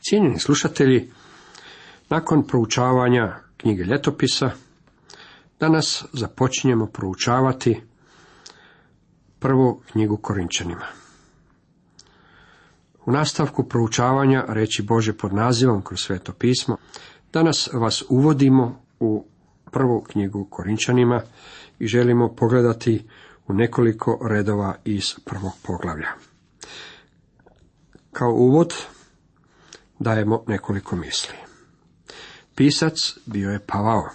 Cijenjeni slušatelji, nakon proučavanja knjige ljetopisa, danas započinjemo proučavati prvu knjigu Korinčanima. U nastavku proučavanja reći Bože pod nazivom kroz sveto pismo, danas vas uvodimo u prvu knjigu Korinčanima i želimo pogledati u nekoliko redova iz prvog poglavlja. Kao uvod dajemo nekoliko misli. Pisac bio je Pavao.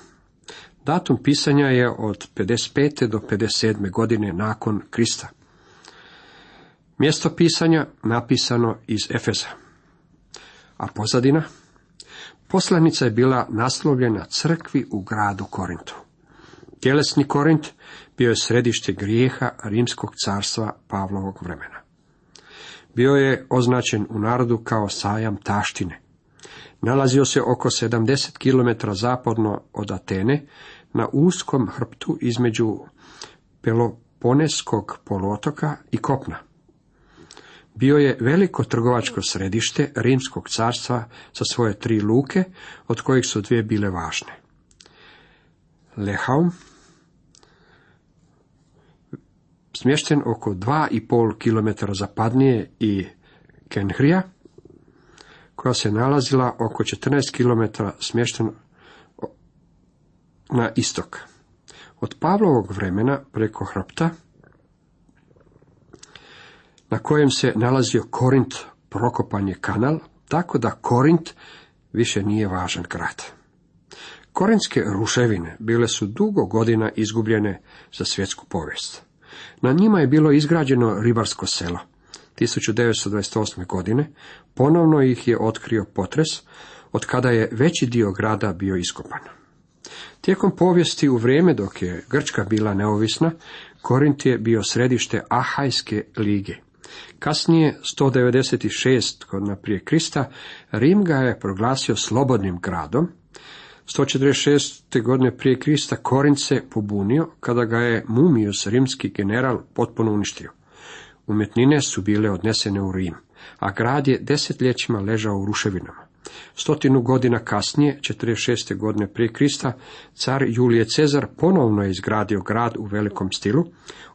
Datum pisanja je od 55. do 57. godine nakon Krista. Mjesto pisanja napisano iz Efeza. A pozadina? Poslanica je bila naslovljena crkvi u gradu Korintu. Tjelesni Korint bio je središte grijeha rimskog carstva Pavlovog vremena. Bio je označen u narodu kao sajam taštine. Nalazio se oko 70 km zapadno od Atene, na uskom hrptu između Peloponeskog poluotoka i kopna. Bio je veliko trgovačko središte Rimskog carstva sa svoje tri luke, od kojih su dvije bile važne. Lehaum, smješten oko 2,5 km zapadnije i Kenhrija, koja se nalazila oko 14 km smješten na istok. Od Pavlovog vremena preko hrpta, na kojem se nalazio Korint, prokopan je kanal, tako da Korint više nije važan grad. Korinske ruševine bile su dugo godina izgubljene za svjetsku povijest. Na njima je bilo izgrađeno ribarsko selo. 1928. godine ponovno ih je otkrio potres, od kada je veći dio grada bio iskopan. Tijekom povijesti u vrijeme dok je Grčka bila neovisna, Korint je bio središte Ahajske lige. Kasnije, 196 godina prije Krista, Rim ga je proglasio slobodnim gradom. 146. godine prije Krista Korint se pobunio kada ga je Mumius, rimski general, potpuno uništio. Umjetnine su bile odnesene u Rim, a grad je desetljećima ležao u ruševinama. Stotinu godina kasnije, 46. godine prije Krista, car Julije Cezar ponovno je izgradio grad u velikom stilu,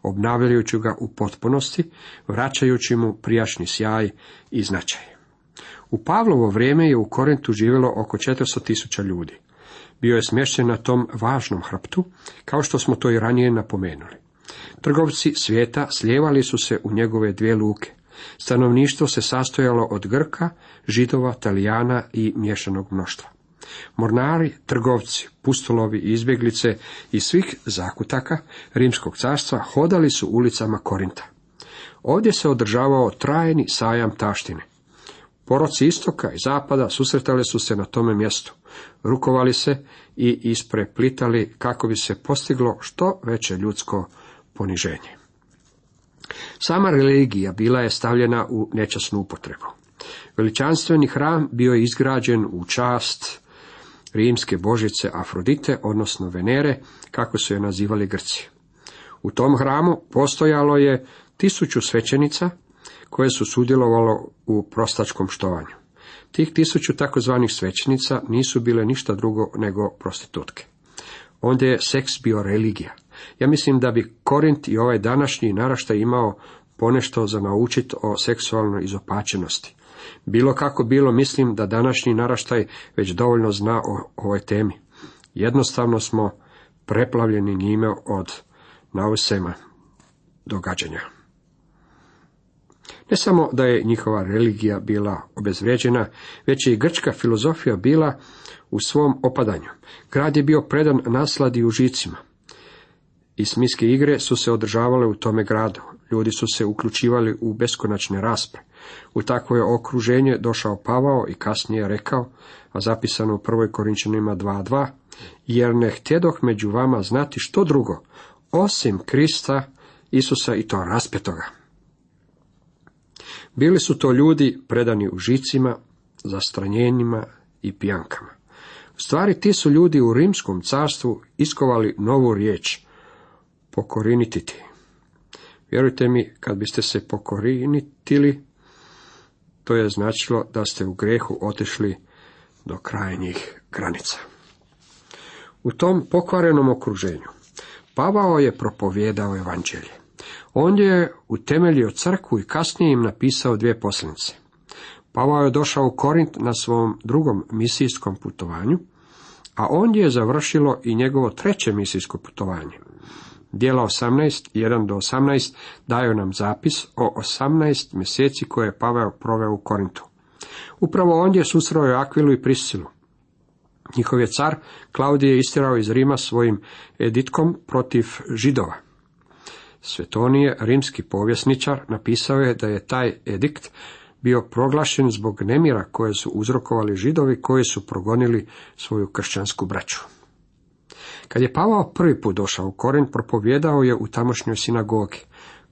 obnavljajući ga u potpunosti, vraćajući mu prijašnji sjaj i značaj. U Pavlovo vrijeme je u Korintu živjelo oko 400 tisuća ljudi. Bio je smješten na tom važnom hrptu, kao što smo to i ranije napomenuli. Trgovci svijeta slijevali su se u njegove dvije luke. Stanovništvo se sastojalo od Grka, Židova, Talijana i miješanog mnoštva. Mornari, trgovci, pustolovi i izbjeglice iz svih zakutaka Rimskog carstva hodali su ulicama Korinta. Ovdje se održavao trajni sajam taštine. Poroci istoka i zapada susretali su se na tome mjestu, rukovali se i ispreplitali kako bi se postiglo što veće ljudsko poniženje. Sama religija bila je stavljena u nečasnu upotrebu. Veličanstveni hram bio je izgrađen u čast rimske božice Afrodite, odnosno Venere, kako su je nazivali Grci. U tom hramu postojalo je tisuću svećenica koje su sudjelovalo u prostačkom štovanju. Tih tisuću takozvanih svećenica nisu bile ništa drugo nego prostitutke. Onda je seks bio religija. Ja mislim da bi Korint i ovaj današnji naraštaj imao ponešto za naučiti o seksualnoj izopačenosti. Bilo kako bilo, mislim da današnji naraštaj već dovoljno zna o ovoj temi. Jednostavno smo preplavljeni njime od nausema događanja. Ne samo da je njihova religija bila obezvrijeđena, već je i grčka filozofija bila u svom opadanju. Grad je bio predan nasladi u žicima. I smiske igre su se održavale u tome gradu. Ljudi su se uključivali u beskonačne rasprave. U takvo je okruženje došao Pavao i kasnije rekao, a zapisano u prvoj Korinčanima 2.2, jer ne htjedoh među vama znati što drugo, osim Krista, Isusa i to raspetoga. Bili su to ljudi predani u žicima, zastranjenjima i pijankama. U stvari ti su ljudi u rimskom carstvu iskovali novu riječ, pokorinititi. Vjerujte mi, kad biste se pokorinitili, to je značilo da ste u grehu otišli do krajnjih granica. U tom pokvarenom okruženju Pavao je propovijedao evanđelje. On je utemeljio crkvu i kasnije im napisao dvije poslanice. Pavao je došao u Korint na svom drugom misijskom putovanju, a on je završilo i njegovo treće misijsko putovanje. Dijela 18, 1 do 18 daju nam zapis o 18 mjeseci koje je Pavao proveo u Korintu. Upravo on je susreo Akvilu i Prisilu. Njihov je car Klaudije istirao iz Rima svojim editkom protiv židova. Svetonije, rimski povjesničar, napisao je da je taj edikt bio proglašen zbog nemira koje su uzrokovali židovi koji su progonili svoju kršćansku braću. Kad je Pavao prvi put došao u Korin, propovjedao je u tamošnjoj sinagogi.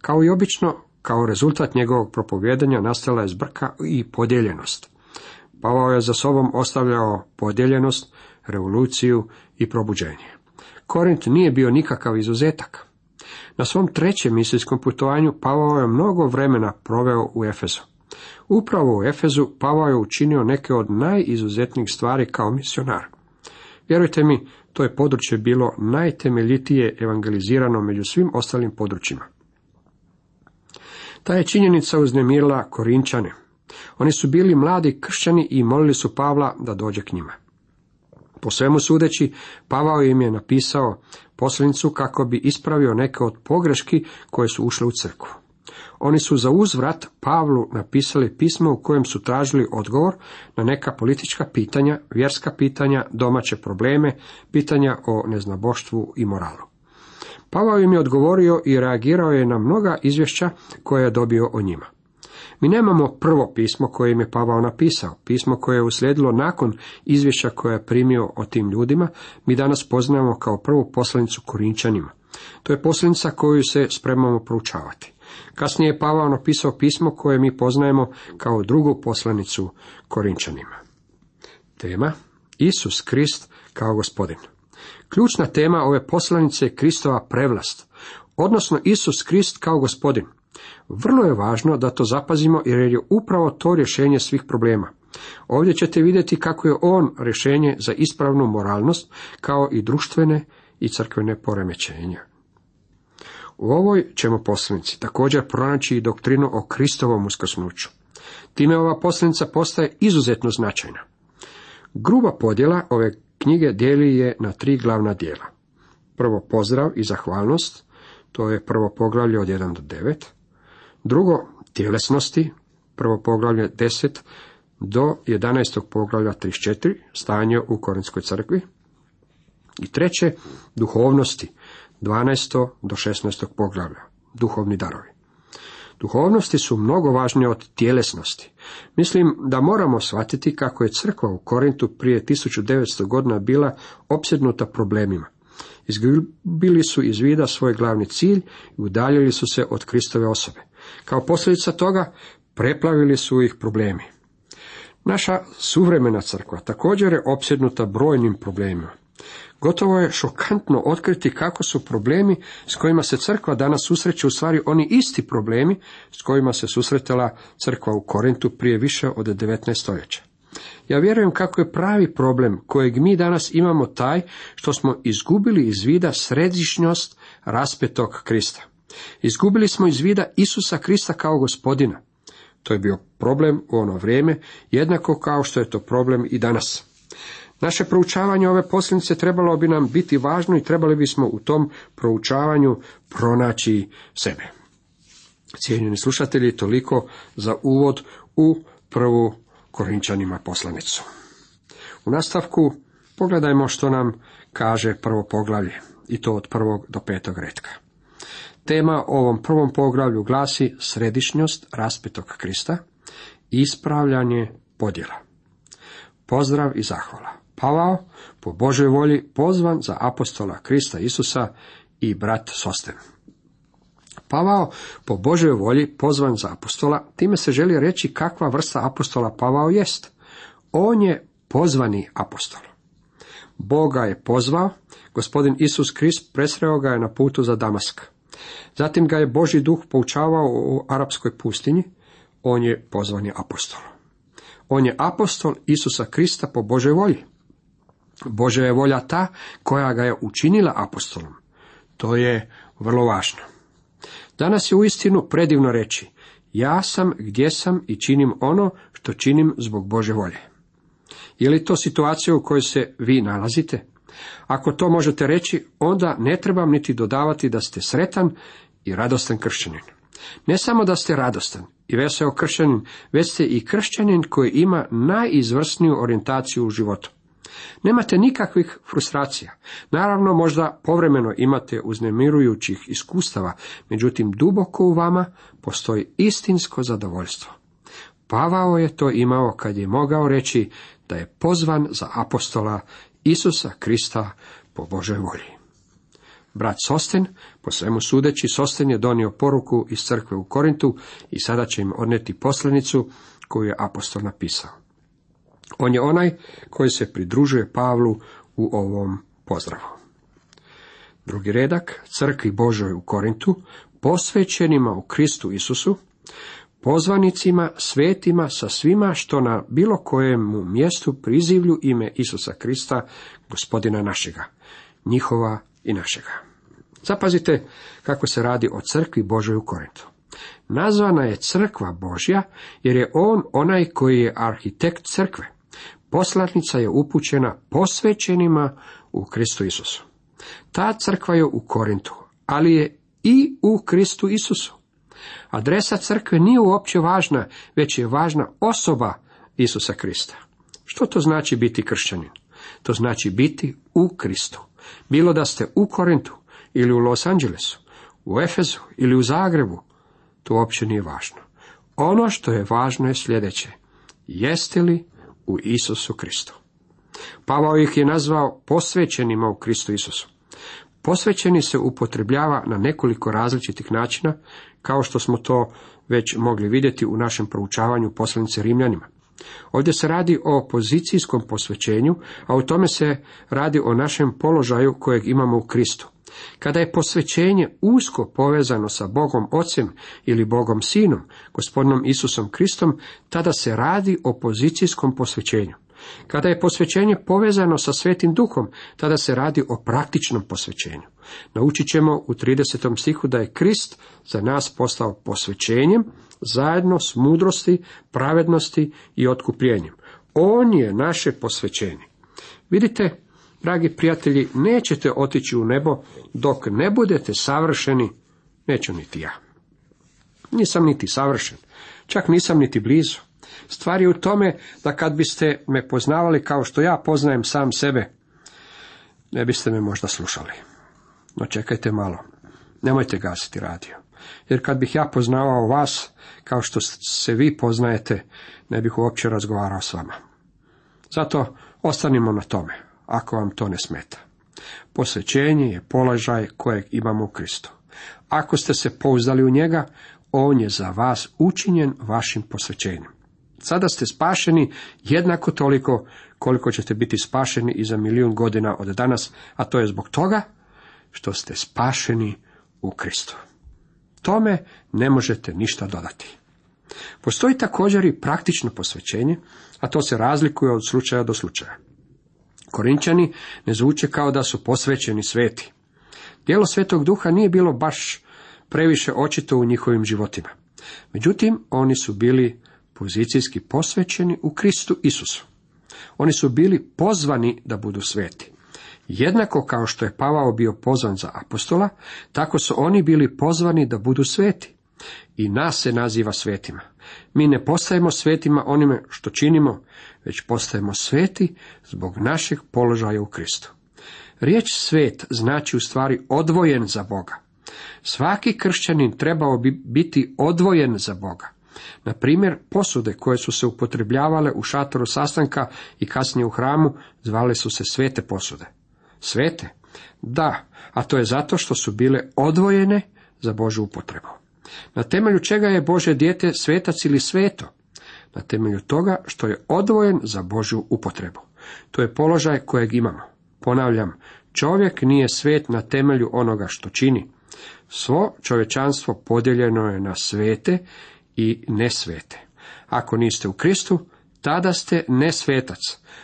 Kao i obično, kao rezultat njegovog propovjedanja nastala je zbrka i podijeljenost. Pavao je za sobom ostavljao podijeljenost, revoluciju i probuđenje. Korint nije bio nikakav izuzetak. Na svom trećem misijskom putovanju Pavao je mnogo vremena proveo u Efezu. Upravo u Efezu Pavao je učinio neke od najizuzetnijih stvari kao misionar. Vjerujte mi, to je područje bilo najtemeljitije evangelizirano među svim ostalim područjima. Ta je činjenica uznemirila Korinčane. Oni su bili mladi kršćani i molili su Pavla da dođe k njima. Po svemu sudeći, Pavao im je napisao posljednicu kako bi ispravio neke od pogreški koje su ušle u crkvu. Oni su za uzvrat Pavlu napisali pismo u kojem su tražili odgovor na neka politička pitanja, vjerska pitanja, domaće probleme, pitanja o neznaboštvu i moralu. Pavao im je odgovorio i reagirao je na mnoga izvješća koje je dobio o njima. Mi nemamo prvo pismo koje im je Pavao napisao, pismo koje je uslijedilo nakon izvješća koje je primio o tim ljudima, mi danas poznajemo kao prvu poslanicu Korinčanima. To je poslanica koju se spremamo proučavati. Kasnije je Pavao napisao pismo koje mi poznajemo kao drugu poslanicu Korinčanima. Tema Isus Krist kao gospodin. Ključna tema ove poslanice je Kristova prevlast, odnosno Isus Krist kao gospodin. Vrlo je važno da to zapazimo jer je upravo to rješenje svih problema. Ovdje ćete vidjeti kako je on rješenje za ispravnu moralnost kao i društvene i crkvene poremećenja. U ovoj ćemo poslanici također pronaći i doktrinu o Kristovom uskrsnuću. Time ova poslanica postaje izuzetno značajna. Gruba podjela ove knjige dijeli je na tri glavna dijela. Prvo pozdrav i zahvalnost, to je prvo poglavlje od 1 do 9. Drugo, tjelesnosti, prvo poglavlje 10 do 11. poglavlja 34, stanje u Korinskoj crkvi. I treće, duhovnosti, 12. do 16. poglavlja, duhovni darovi. Duhovnosti su mnogo važnije od tjelesnosti. Mislim da moramo shvatiti kako je crkva u Korintu prije 1900 godina bila opsjednuta problemima. Izgubili su iz vida svoj glavni cilj i udaljili su se od Kristove osobe. Kao posljedica toga preplavili su ih problemi. Naša suvremena crkva također je opsjednuta brojnim problemima. Gotovo je šokantno otkriti kako su problemi s kojima se crkva danas susreće u stvari oni isti problemi s kojima se susretala crkva u Korintu prije više od 19. stoljeća. Ja vjerujem kako je pravi problem kojeg mi danas imamo taj što smo izgubili iz vida središnjost raspetog Krista. Izgubili smo iz vida Isusa Krista kao gospodina. To je bio problem u ono vrijeme, jednako kao što je to problem i danas. Naše proučavanje ove posljednice trebalo bi nam biti važno i trebali bismo u tom proučavanju pronaći sebe. Cijenjeni slušatelji, toliko za uvod u prvu Korinčanima poslanicu. U nastavku pogledajmo što nam kaže prvo poglavlje, i to od prvog do petog redka. Tema ovom prvom poglavlju glasi središnjost raspetog Krista i ispravljanje podjela. Pozdrav i zahvala. Pavao, po Božoj volji, pozvan za apostola Krista Isusa i brat Sosten. Pavao, po Božoj volji, pozvan za apostola, time se želi reći kakva vrsta apostola Pavao jest. On je pozvani apostol. Boga je pozvao, gospodin Isus Krist presreo ga je na putu za Damask. Zatim ga je Boži duh poučavao u arapskoj pustinji, on je pozvani apostol. On je apostol Isusa Krista po Božoj volji. Božja je volja ta koja ga je učinila apostolom. To je vrlo važno. Danas je uistinu predivno reći, ja sam gdje sam i činim ono što činim zbog Bože volje. Je li to situacija u kojoj se vi nalazite? Ako to možete reći, onda ne trebam niti dodavati da ste sretan i radostan kršćanin. Ne samo da ste radostan i veseo kršćanin, već ste i kršćanin koji ima najizvrsniju orijentaciju u životu. Nemate nikakvih frustracija. Naravno, možda povremeno imate uznemirujućih iskustava, međutim duboko u vama postoji istinsko zadovoljstvo. Pavao je to imao kad je mogao reći da je pozvan za apostola Isusa Krista po Božoj volji. Brat Sosten, po svemu sudeći, Sosten je donio poruku iz crkve u Korintu i sada će im odneti poslanicu koju je apostol napisao. On je onaj koji se pridružuje Pavlu u ovom pozdravu. Drugi redak, crkvi Božoj u Korintu, posvećenima u Kristu Isusu, pozvanicima, svetima, sa svima što na bilo kojemu mjestu prizivlju ime Isusa Krista, gospodina našega, njihova i našega. Zapazite kako se radi o crkvi Božoj u Korintu. Nazvana je crkva Božja jer je on onaj koji je arhitekt crkve. Poslanica je upućena posvećenima u Kristu Isusu. Ta crkva je u Korintu, ali je i u Kristu Isusu. Adresa crkve nije uopće važna, već je važna osoba Isusa Krista. Što to znači biti kršćanin? To znači biti u Kristu. Bilo da ste u Korintu ili u Los Angelesu, u Efezu ili u Zagrebu, to uopće nije važno. Ono što je važno je sljedeće. Jeste li u Isusu Kristu? Pavao ih je nazvao posvećenima u Kristu Isusu. Posvećeni se upotrebljava na nekoliko različitih načina, kao što smo to već mogli vidjeti u našem proučavanju poslanice Rimljanima. Ovdje se radi o pozicijskom posvećenju, a u tome se radi o našem položaju kojeg imamo u Kristu. Kada je posvećenje usko povezano sa Bogom Ocem ili Bogom Sinom, gospodinom Isusom Kristom, tada se radi o pozicijskom posvećenju. Kada je posvećenje povezano sa Svetim Duhom, tada se radi o praktičnom posvećenju. Naučit ćemo u 30. stihu da je Krist za nas postao posvećenjem, zajedno s mudrosti, pravednosti i otkupljenjem. On je naše posvećenje. Vidite, dragi prijatelji, nećete otići u nebo dok ne budete savršeni, neću niti ja. Nisam niti savršen, čak nisam niti blizu. Stvar je u tome da kad biste me poznavali kao što ja poznajem sam sebe, ne biste me možda slušali. No čekajte malo, nemojte gasiti radio. Jer kad bih ja poznavao vas, kao što se vi poznajete, ne bih uopće razgovarao s vama. Zato ostanimo na tome, ako vam to ne smeta. Posvećenje je položaj kojeg imamo u Kristu. Ako ste se pouzdali u njega, on je za vas učinjen vašim posvećenjem. Sada ste spašeni jednako toliko koliko ćete biti spašeni i za milijun godina od danas, a to je zbog toga što ste spašeni u Kristu. Tome ne možete ništa dodati. Postoji također i praktično posvećenje, a to se razlikuje od slučaja do slučaja. Korinčani ne zvuče kao da su posvećeni sveti. Djelo svetog duha nije bilo baš previše očito u njihovim životima. Međutim, oni su bili pozicijski posvećeni u Kristu Isusu. Oni su bili pozvani da budu sveti. Jednako kao što je Pavao bio pozvan za apostola, tako su oni bili pozvani da budu sveti. I nas se naziva svetima. Mi ne postajemo svetima onime što činimo, već postajemo sveti zbog našeg položaja u Kristu. Riječ svet znači u stvari odvojen za Boga. Svaki kršćanin trebao bi biti odvojen za Boga. Na primjer, posude koje su se upotrebljavale u šatoru sastanka i kasnije u hramu zvale su se svete posude. Svete? Da, a to je zato što su bile odvojene za Božu upotrebu. Na temelju čega je Bože dijete svetac ili sveto? Na temelju toga što je odvojen za Božju upotrebu. To je položaj kojeg imamo. Ponavljam, čovjek nije svet na temelju onoga što čini. Svo čovječanstvo podijeljeno je na svete i nesvete. Ako niste u Kristu, tada ste ne svetac.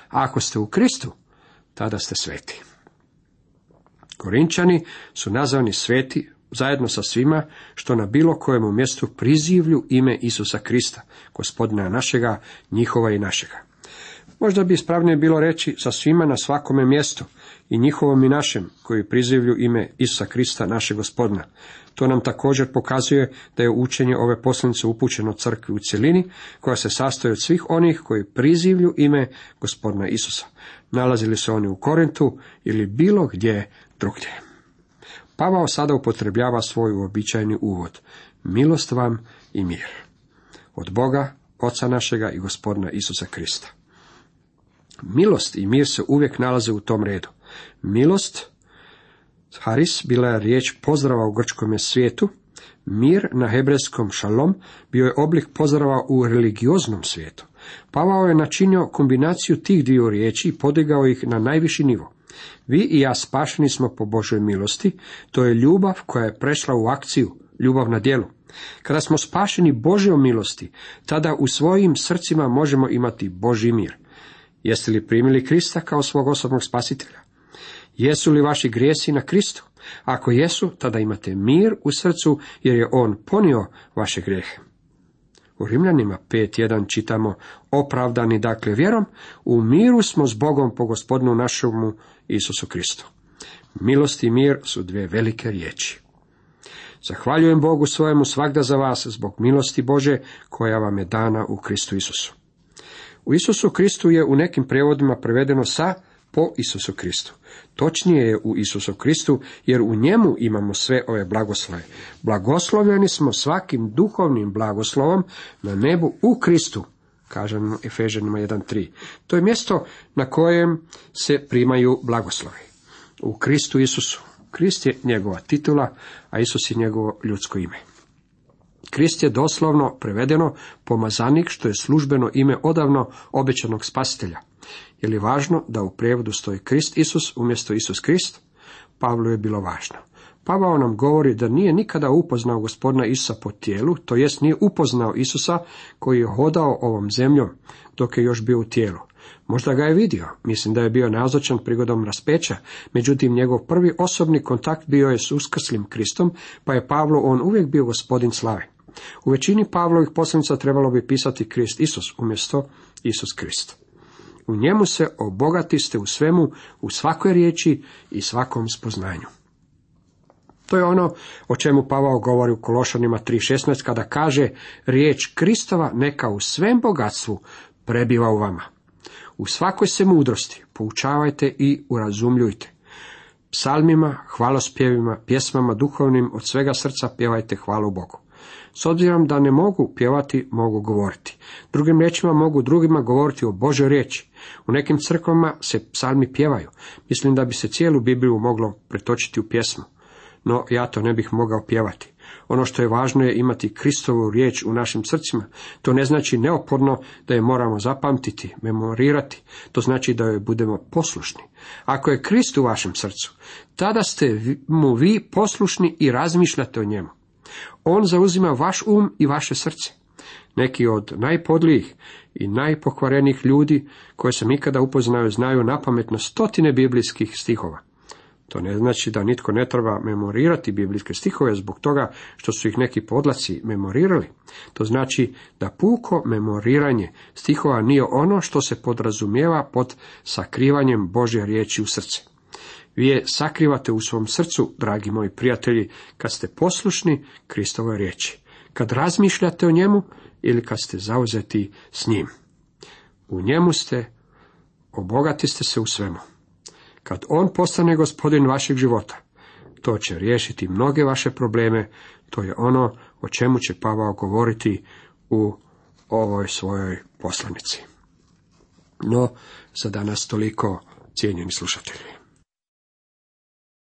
A ako ste u Kristu, tada ste sveti. Korinčani su nazvani sveti zajedno sa svima što na bilo kojemu mjestu prizivlju ime Isusa Krista, gospodina našega, njihova i našega. Možda bi ispravnije bilo reći sa svima na svakome mjestu, i njihovom i našem, koji prizivlju ime Isusa Krista, našeg gospodina. To nam također pokazuje da je učenje ove poslanice upućeno crkvi u cjelini, koja se sastoji od svih onih koji prizivlju ime gospodina Isusa. Nalazili se oni u Korintu ili bilo gdje drugdje. Pavao sada upotrebljava svoj uobičajeni uvod. Milost vam i mir. Od Boga, Oca našega i gospodina Isusa Krista. Milost i mir se uvijek nalaze u tom redu. Milost, haris, bila je riječ pozdrava u grčkom svijetu, mir na hebrejskom šalom bio je oblik pozdrava u religioznom svijetu. Pavao je načinio kombinaciju tih dviju riječi i podigao ih na najviši nivo. Vi i ja spašeni smo po Božoj milosti, to je ljubav koja je prešla u akciju, ljubav na djelu. Kada smo spašeni Božjom milosti, tada u svojim srcima možemo imati Božji mir. Jeste li primili Krista kao svog osobnog spasitelja? Jesu li vaši grijesi na Kristu? Ako jesu, tada imate mir u srcu, jer je On ponio vaše grijehe. U Rimljanima 5.1 čitamo opravdani dakle vjerom, u miru smo s Bogom po gospodinu našemu Isusu Kristu. Milost i mir su dvije velike riječi. Zahvaljujem Bogu svojemu svakda za vas zbog milosti Bože koja vam je dana u Kristu Isusu. U Isusu Kristu je u nekim prevodima prevedeno sa po Isusu Kristu. Točnije je u Isusu Kristu, jer u njemu imamo sve ove blagoslove. Blagoslovljeni smo svakim duhovnim blagoslovom na nebu u Kristu, kaže nam Efežanima 1.3. To je mjesto na kojem se primaju blagoslovi. U Kristu Isusu. Krist je njegova titula, a Isus je njegovo ljudsko ime. Krist je doslovno prevedeno pomazanik, što je službeno ime odavno obećanog spasitelja. Je li važno da u prijevodu stoji Krist Isus umjesto Isus Krist? Pavlu je bilo važno. Pavao nam govori da nije nikada upoznao gospodina Isusa po tijelu, to jest nije upoznao Isusa koji je hodao ovom zemljom dok je još bio u tijelu. Možda ga je vidio, mislim da je bio nazočan prigodom raspeća, međutim njegov prvi osobni kontakt bio je s uskrslim Kristom, pa je Pavlo on uvijek bio gospodin slave. U većini Pavlovih poslanica trebalo bi pisati Krist Isus umjesto Isus Krist. U njemu se obogatiste u svemu, u svakoj riječi i svakom spoznanju. To je ono o čemu Pavao govori u Kološanima 3.16 kada kaže riječ Kristova neka u svem bogatstvu prebiva u vama. U svakoj se mudrosti poučavajte i urazumljujte. Psalmima, hvalospjevima, pjesmama duhovnim od svega srca pjevajte hvalu Bogu. S obzirom da ne mogu pjevati, mogu govoriti. Drugim riječima mogu drugima govoriti o Božoj riječi. U nekim crkvama se psalmi pjevaju. Mislim da bi se cijelu Bibliju moglo pretočiti u pjesmu. No ja to ne bih mogao pjevati. Ono što je važno je imati Kristovu riječ u našim srcima. To ne znači neophodno da je moramo zapamtiti, memorirati. To znači da joj budemo poslušni. Ako je Krist u vašem srcu, tada ste mu vi poslušni i razmišljate o njemu. On zauzima vaš um i vaše srce. Neki od najpodlijih i najpokvarenijih ljudi koje sam ikada upoznao znaju napametno stotine biblijskih stihova. To ne znači da nitko ne treba memorirati biblijske stihove zbog toga što su ih neki podlaci memorirali. To znači da puko memoriranje stihova nije ono što se podrazumijeva pod sakrivanjem Božje riječi u srce. Vi je sakrivate u svom srcu, dragi moji prijatelji, kad ste poslušni Kristovoj riječi, kad razmišljate o njemu ili kad ste zauzeti s njim. U njemu ste, obogati ste se u svemu. Kad on postane gospodin vašeg života, to će riješiti mnoge vaše probleme, to je ono o čemu će Pavao govoriti u ovoj svojoj poslanici. No, za danas toliko cijenjeni slušatelji.